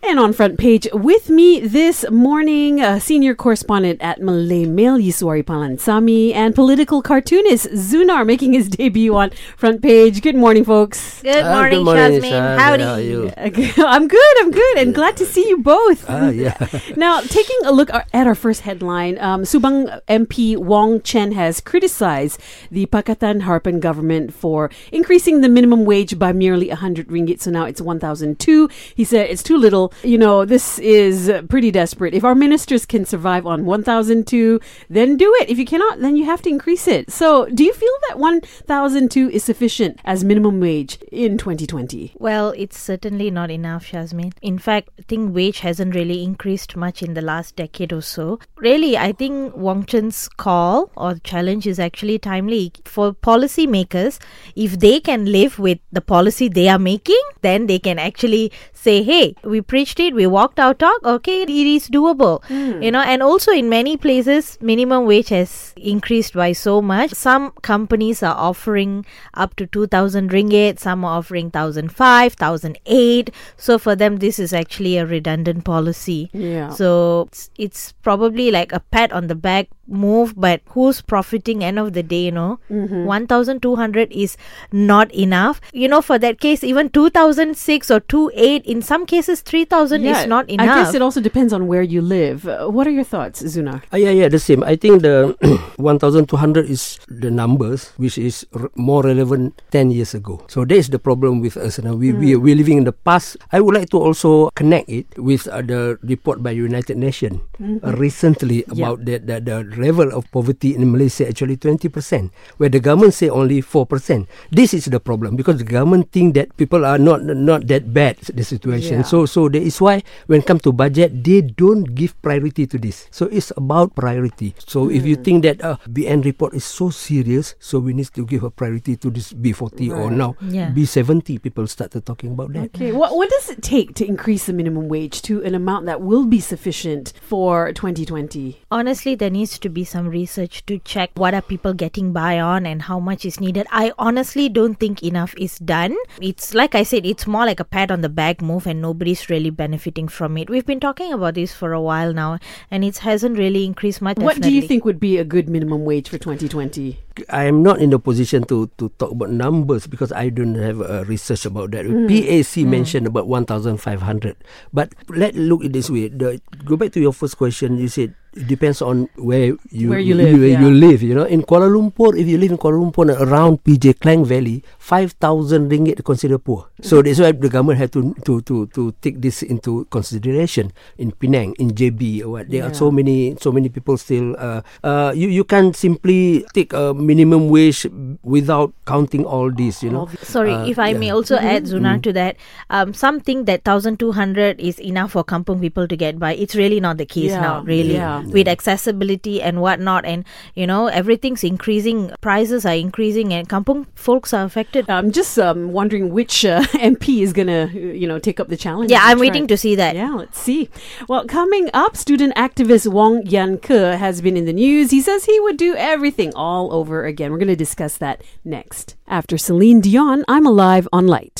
And on front page with me this morning, uh, senior correspondent at Malay Mail, Yiswaree Palansamy, and political cartoonist Zunar making his debut on front page. Good morning, folks. Good Ah, morning, good morning, Shazmin. Shaz. Howdy. How are you? I'm good, I'm good, and glad to see you both. Ah, yeah. Now, taking a look at our first headline, um, Subang MP Wong Chen has criticized the Pakatan Harapan government for increasing the minimum wage by merely 100 ringgit, so now it's 1,002. He said it's too little. You know, this is pretty desperate. If our ministers can survive on 1,002, then do it. If you cannot, then you have to increase it. So, do you feel that 1,002 is sufficient as minimum wage in 2020? Well, it's certainly not enough, Shazmin. In fact, I think wage hasn't really increased much in the last decade or so. Really, I think Wong Chen's call or challenge is actually timely for policymakers. If they can live with the policy they are making, then they can actually say, hey, we preached it, we walked our talk, okay, it is doable. Hmm. You know, and also in many places, minimum wage has increased by so much. Some companies are offering up to 2000 ringgit, some are offering 1005, 1008. So for them, this is actually a redundant policy. Yeah. So it's, it's probably like a pat on the back move, but who's profiting end of the day, you know? 1200 is not enough. You know, for that case, even 2006 or 28, in some cases, 3000 is not enough. I guess it also depends on where you live. Uh, what are your thoughts, Zunar? Ah, yeah, yeah, the same. I think the 1,200 is the numbers which is r- more relevant 10 years ago. So that is the problem with us. Now. We, we, we're living in the past. I would like to also connect it with uh, the report by United Nations uh, recently about the, the, the level of poverty in Malaysia, actually 20%, where the government say only 4%. This is the problem because the government think that people are not not that bad, the situation. Yeah. So so that is why when it come to budget, they don't give priority to this. So it's about priority. So if you think that uh, UN report is so serious, so we need to give a priority to this B40 or now Yeah. B70, people started talking about that. Okay, what what does it take to increase the minimum wage to an amount that will be sufficient for 2020? Honestly, there needs to be some research to check what are people getting by on and how much is needed. I honestly don't think enough is done. It's like I said, it's more like a pat on the back move and nobody's really benefiting from it. We've been talking about this for a while now and it hasn't really increased much. What do you think would be a good minimum wage for 2020? I am not in the position to, to talk about numbers because I don't have a research about that. Hmm. PAC mentioned about 1,500. But let's look at this way. The, go back to your first question. You said it depends on where you Where you live, where yeah. you live. You know, in Kuala Lumpur, if you live in Kuala Lumpur and around PJ Klang Valley, 5,000 ringgit is considered poor. So that's why the government had to to to to take this into consideration in Penang, in JB or what. There are so many so many people still. Uh, uh, you you can't simply take a minimum wage without counting all this. You know. Sorry, Uh, if I yeah. may also add, Zunar, to that, um, some think that 1200 is enough for kampung people to get by. It's really not the case Yeah, now, really. With accessibility and whatnot, and you know, everything's increasing, prices are increasing, and kampung folks are affected. I'm just um, wondering which uh, MP is going to, you know, take up the challenge. yeah, I'm waiting to see that. Yeah, let's see. Well, coming up, student activist Wong Yan Ke has been in the news. He says he would do everything all over again. We're going to discuss that next. After Celine Dion, I'm alive on light.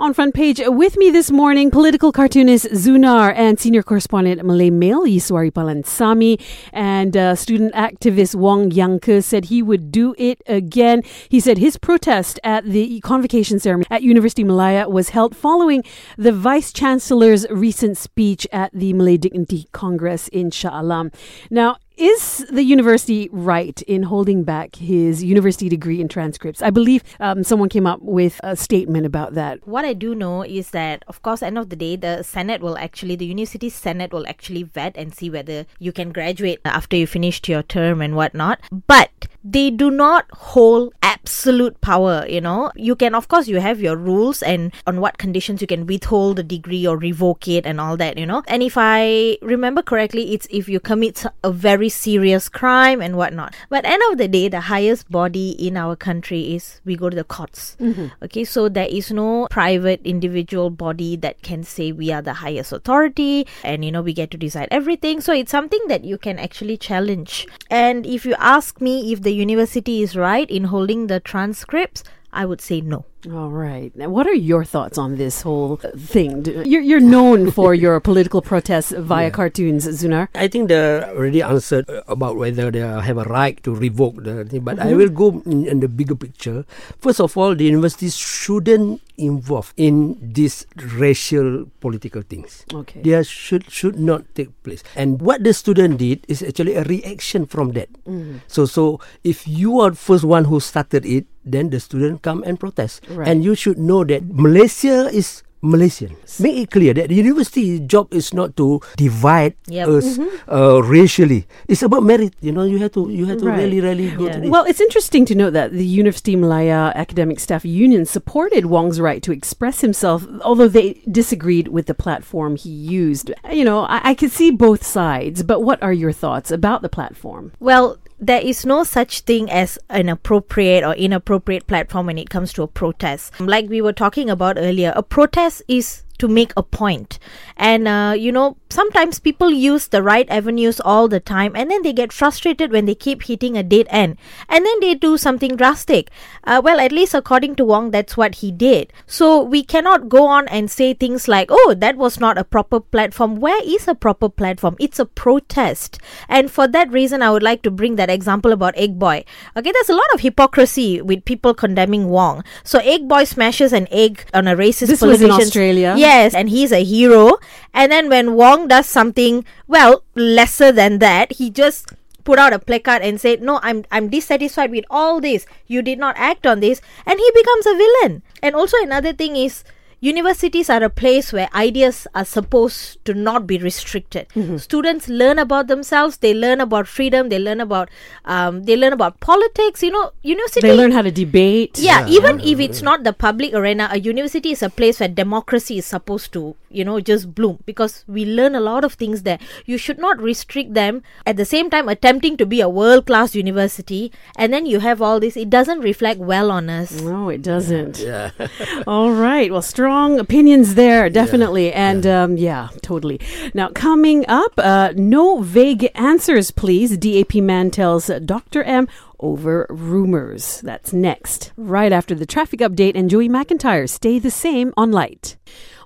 On front page with me this morning, political cartoonist Zunar and senior correspondent Malay Mail Yiswaree Palansamy and uh, student activist Wong Yang said he would do it again. He said his protest at the convocation ceremony at University Malaya was held following the vice chancellor's recent speech at the Malay Dignity Congress in Shah Alam. Now, is the university right in holding back his university degree in transcripts? I believe um, someone came up with a statement about that. What I do know is that, of course, end of the day, the Senate will actually, the university Senate will actually vet and see whether you can graduate after you finished your term and whatnot. But they do not hold absolute power, you know. You can, of course, you have your rules and on what conditions you can withhold the degree or revoke it and all that, you know. And if I remember correctly, it's if you commit a very serious crime and whatnot. But end of the day, the highest body in our country is we go to the courts. Mm-hmm. Okay, so there is no private individual body that can say we are the highest authority and you know we get to decide everything. So it's something that you can actually challenge. And if you ask me if the university is right in holding the transcripts, I would say no. All right. Now, what are your thoughts on this whole thing? You're, you're known for your political protests via cartoons, Zunar. I think they already answered about whether they have a right to revoke the thing, but Mm-hmm. I will go in, in the bigger picture. First of all, the universities shouldn't involve in these racial political things. Okay. There should should not take place. And what the student did is actually a reaction from that. Mm-hmm. So so if you are first one who started it, then the student come and protest. Right. And you should know that Malaysia is Malaysian. Make it clear that the university job is not to divide Yep. us uh, racially. It's about merit. You know, you have to you have to Right. really really go Yeah. to this. Well, it's interesting to note that the University Malaya Academic Staff Union supported Wong's right to express himself, although they disagreed with the platform he used. You know, I, I could see both sides, but what are your thoughts about the platform? Well, there is no such thing as an appropriate or inappropriate platform when it comes to a protest. Like we were talking about earlier, a protest is to make a point. And, uh, you know, sometimes people use the right avenues all the time and then they get frustrated when they keep hitting a dead end. And then they do something drastic. Uh, well, at least according to Wong, that's what he did. So we cannot go on and say things like, oh, that was not a proper platform. Where is a proper platform? It's a protest. And for that reason, I would like to bring that example about Egg Boy. Okay, there's a lot of hypocrisy with people condemning Wong. So Egg Boy smashes an egg on a racist This was in Australia? Yes, and he's a hero. And then when Wong does something, well, lesser than that, he just put out a placard and said, No, I'm I'm dissatisfied with all this. You did not act on this, and he becomes a villain. And also another thing is Universities are a place where ideas are supposed to not be restricted. Mm-hmm. Students learn about themselves. They learn about freedom. They learn about um, they learn about politics. You know, university. They learn how to debate. Yeah, even if it's not the public arena, a university is a place where democracy is supposed to, you know, just bloom because we learn a lot of things there. You should not restrict them at the same time attempting to be a world class university and then you have all this. It doesn't reflect well on us. No, it doesn't. yeah. All right. Well, strong opinions there, definitely. And um, yeah, totally. Now, coming up, uh, no vague answers, please. DAP man tells Dr. M over rumors. That's next, right after the traffic update. And Joey McIntyre, stay the same on light.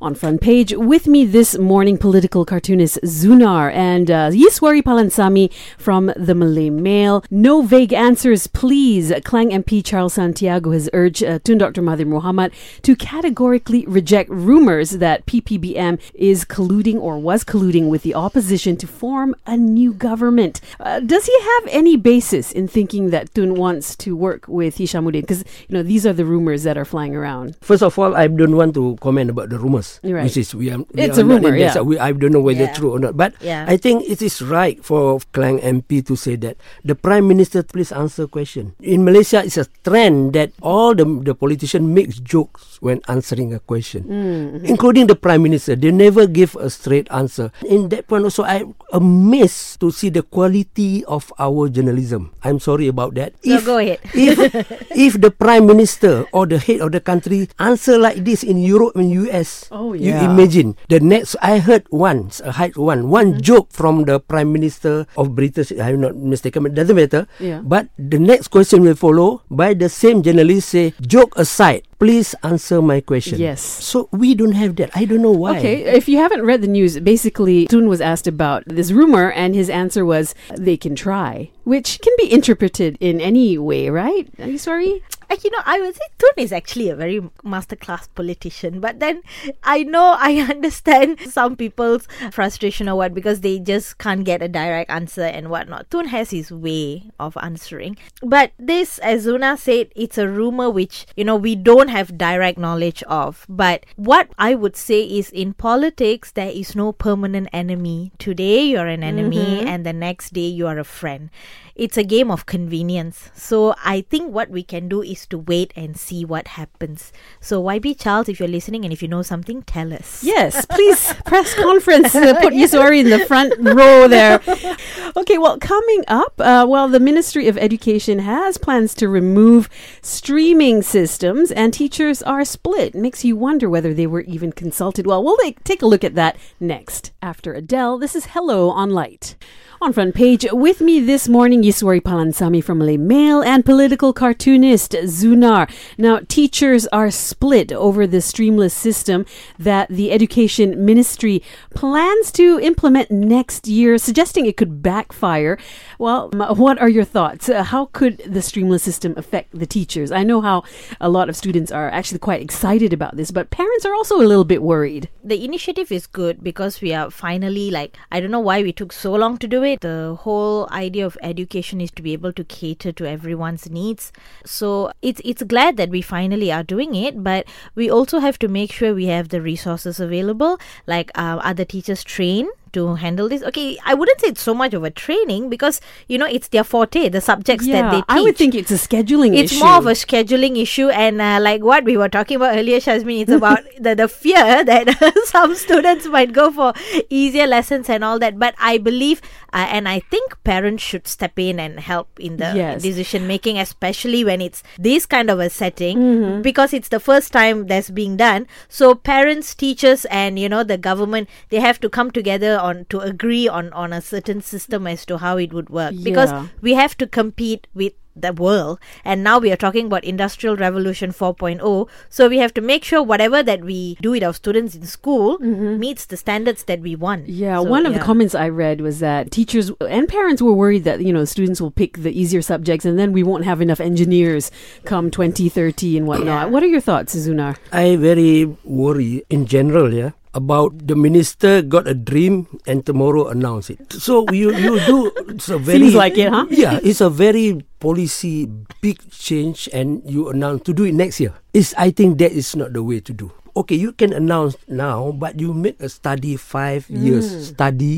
On front page with me this morning, political cartoonist Zunar and uh, Yiswaree Palansamy from the Malay Mail. No vague answers, please. Klang MP Charles Santiago has urged uh, Tun Dr. Mahathir Mohamad to categorically reject rumors that PPBM is colluding or was colluding with the opposition to form a new government. Uh, does he have any basis in thinking that Tun wants to work with Hishamuddin? Because you know these are the rumors that are flying around. First of all, I don't want to comment about the rumors. Right. Which is we are. we It's are a rumor, yeah. side. We, I don't know whether Yeah. true or not. But Yeah. I think it is right for Klang MP to say that the Prime Minister please answer question. In Malaysia, it's a trend that all the the politician makes jokes when answering a question, Mm-hmm. including the Prime Minister. They never give a straight answer. In that point, also I am amazed to see the quality of our journalism. I'm sorry about that. No, go ahead. if if the prime minister or the head of the country answer like this in Europe and US, Oh, you yeah. imagine the next. I heard once, I heard one one Mm-hmm. joke from the prime minister of Britain. I'm not mistaken, it doesn't matter. Yeah. But the next question will follow by the same journalist say, joke aside, please answer my question. Yes. So we don't have that. I don't know why. Okay, if you haven't read the news, basically Tun was asked about this rumor, and his answer was they can try, which can be interpreted in any way, right? Are you sorry? You know, I would say Tun is actually a very masterclass politician, but then I know I understand some people's frustration or what because they just can't get a direct answer and whatnot. Tun has his way of answering, but this, as Zunar said, it's a rumor which you know we don't have direct knowledge of. But what I would say is, in politics, there is no permanent enemy. Today you're an enemy, mm-hmm. and the next day you are a friend it's a game of convenience. So I think what we can do is to wait and see what happens. So YB Charles, if you're listening and if you know something, tell us. Yes, please press conference. Uh, put Yusori in the front row there. Okay, well, coming up, uh, well, the Ministry of Education has plans to remove streaming systems, and teachers are split. Makes you wonder whether they were even consulted. Well, we'll take a look at that next After Adele, this is Hello on Light. On front page, with me this morning, Yiswaree Palansamy from Malay Mail and political cartoonist Zunar. Now, teachers are split over the streamless system that the Education Ministry plans to implement next year, suggesting it could backfire. Well, what are your thoughts? Uh, how could the streamless system affect the teachers? I know how a lot of students are actually quite excited about this, but parents are also a little bit worried. the initiative is good because we are finally like I don't know why we took so long to do The whole idea of education is to be able to cater to everyone's needs. So it's it's glad that we finally are doing it, but we also have to make sure we have the resources available, like uh, other teachers train to handle this. Okay, I wouldn't say it's so much of a training because you know it's their forte, the subjects that they teach. I would think it's a scheduling issue. it's issue. more of a scheduling issue and uh, like what we were talking about earlier shazmi it's about the, the fear that some students might go for easier lessons and all that but i believe uh, and i think parents should step in and help in the Yes. decision making especially when it's this kind of a setting Mm-hmm. because it's the first time that's being done so parents teachers and you know the government they have to come together on to agree on on a certain system as to how it would work. Because we have to compete with the world. And now we are talking about industrial revolution 4.0 so we have to make sure whatever that we do with our students in school meets the standards that we want. Mm-hmm. Yeah, So, one of the comments I read was that teachers and parents were worried that, you know, students will pick the easier subjects and then we won't have enough engineers come 2030 and whatnot. What are your thoughts, Zunar? I very worry in general, yeah, about the minister got a dream and tomorrow announce it. So you you do it's a very Seems like it, huh? Yeah, it's a very policy big change and you announce to do it next year. Is I think that is not the way to do. Okay, you can announce now, but you make a study five years Mm. study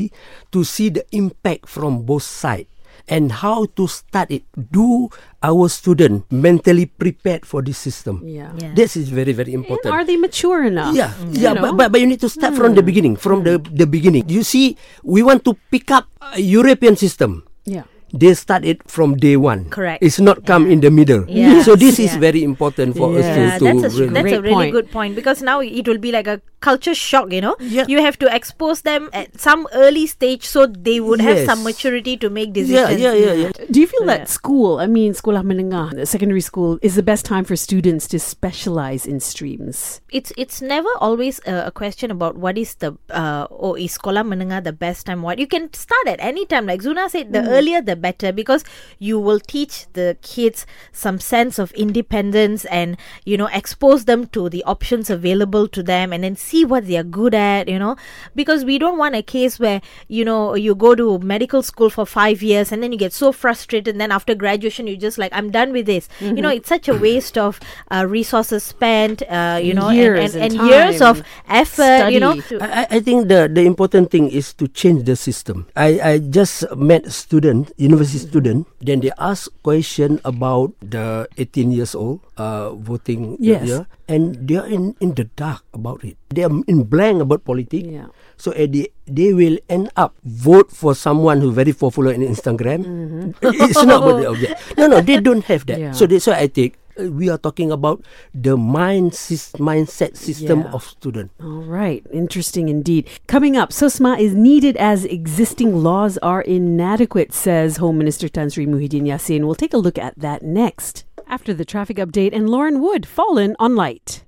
to see the impact from both sides and how to start it. Do our student mentally prepared for this system? Yeah. Yeah. This is very very And important. are they mature enough? Yeah, mm. You yeah, know? but, but but you need to start from the mm. beginning, from the mm. the beginning. You see, we want to pick up a European system. yeah. They start it from day one. Correct. It's not come in the middle. Yes, So this is yeah. very important for us to, yeah, to that's a really- that's a really point. good point because now it will be like a culture shock. You know, Yeah. you have to expose them at some early stage so they would have some maturity to make decisions. yeah, yeah, yeah. Do you feel that school, I mean, sekolah menengah, secondary school, is the best time for students to specialize in streams? it's it's never always a, a question about what is the uh, oh is sekolah menengah the best time what you can start at any time like Zunar said the earlier the better because you will teach the kids some sense of independence and you know expose them to the options available to them and then see what they are good at you know? Because we don't want a case where you know you go to medical school for 5 years and then you get so frustrated and then after graduation you're just like I'm done with this. You know it's such a waste of uh, resources spent uh, you know and- Years and, and and, years of effort you know? I, I- think the, the important thing is to change the system. I, I just met a student, university student, then they ask question about the 18 years old uh, voting Yes. yeah, and they are in, in the dark about it. They are in blank about politics. Yeah. So at the, they will end up vote for someone who very popular in Instagram. It's not about the object. No, no, they don't have that. Yeah. So that's why I think uh, we are talking about the mind mindset system Yeah. of student. All right, interesting indeed. Coming up, SOSMA is needed as existing laws are inadequate, says Home Minister Tan Sri Muhyiddin Yassin. We'll take a look at that next. After the traffic update and Lauren Wood, Fallen on Light.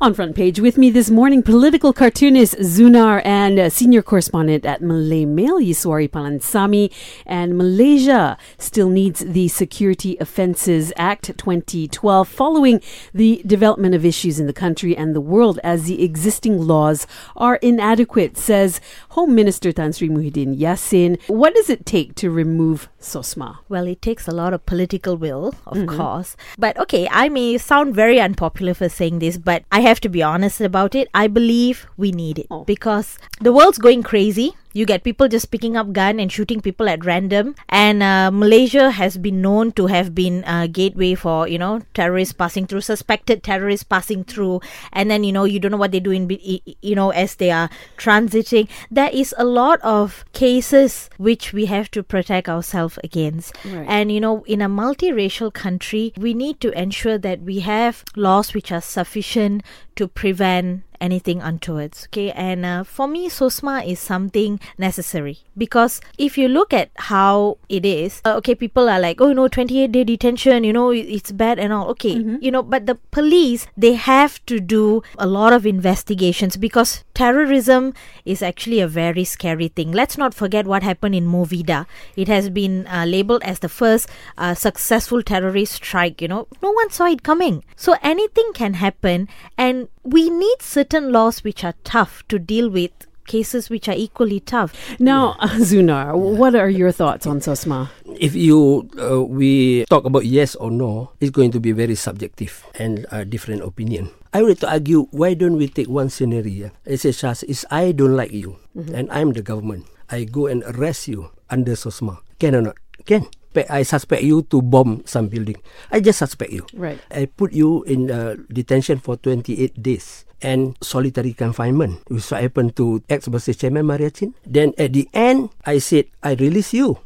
On front page with me this morning, political cartoonist Zunar and uh, senior correspondent at Malay Mail, Yiswaree Palansamy. And Malaysia still needs the Security Offences Act 2012 following the development of issues in the country and the world as the existing laws are inadequate, says Home Minister Tan Sri Muhyiddin Yassin. What does it take to remove SOSMA? Well, it takes a lot of political will, of mm-hmm. course. But okay, I may sound very unpopular for saying this, but I have to be honest about it. I believe we need it Oh. because the world's going crazy. You get people just picking up gun and shooting people at random, and uh, Malaysia has been known to have been a gateway for you know terrorists passing through, suspected terrorists passing through, and then you know you don't know what they do in you know as they are transiting. There is a lot of cases which we have to protect ourselves against, Right. and you know in a multiracial country we need to ensure that we have laws which are sufficient to prevent anything untowards. Okay, and uh, for me, SOSMA is something necessary because if you look at how it is, uh, okay, people are like, oh, you know, 28 day detention, you know, it's bad and all. Okay, you know, but the police, they have to do a lot of investigations because terrorism is actually a very scary thing. Let's not forget what happened in Movida. It has been uh, labeled as the first uh, successful terrorist strike. You know, no one saw it coming. So anything can happen, and we need certain laws which are tough to deal with cases which are equally tough. Now, Zunar, what are your thoughts on SOSMA? If you uh, we talk about yes or no, it's going to be very subjective and a different opinion. I would like to argue why don't we take one scenario? It says, Shaz, is I don't like you and I'm the government. I go and arrest you under SOSMA. Can or not? Can. Pe- I suspect you to bomb some building. I just suspect you. Right. I put you in uh, detention for 28 days and solitary confinement. Which what happened to ex-Bersih Chairman Maria Chin. Then at the end, I said, I release you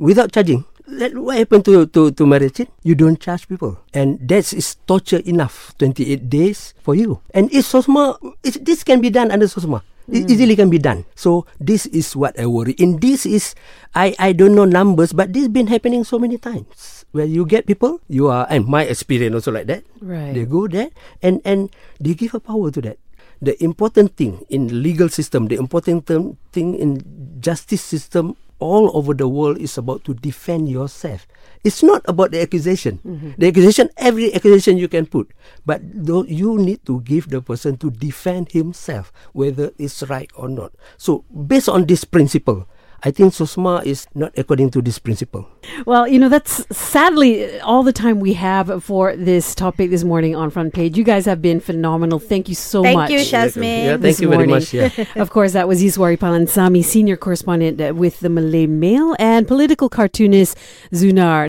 without charging. That, what happened to, to, to Maria Chin? You don't charge people. And that is torture enough. 28 days for you. And it's SOSMA, it's, this can be done under SOSMA. It easily can be done. So this is what I worry. In this is, I, I don't know numbers, but this been happening so many times. Where you get people, you are, and my experience also like that. Right. They go there and, and they give a power to that. The important thing in legal system, the important term, thing in justice system all over the world is about to defend yourself. It's not about the accusation. The accusation, every accusation you can put, but though you need to give the person to defend himself, whether it's right or not. So based on this principle, I think SOSMA is not according to this principle. Well, you know, that's sadly all the time we have for this topic this morning on Front Page. You guys have been phenomenal. Thank you so Thank much. you, Shazmin. Yeah, this thank you very much. Yeah. of course, that was Yiswaree Palansamy, senior correspondent with the Malay Mail, and political cartoonist Zunar.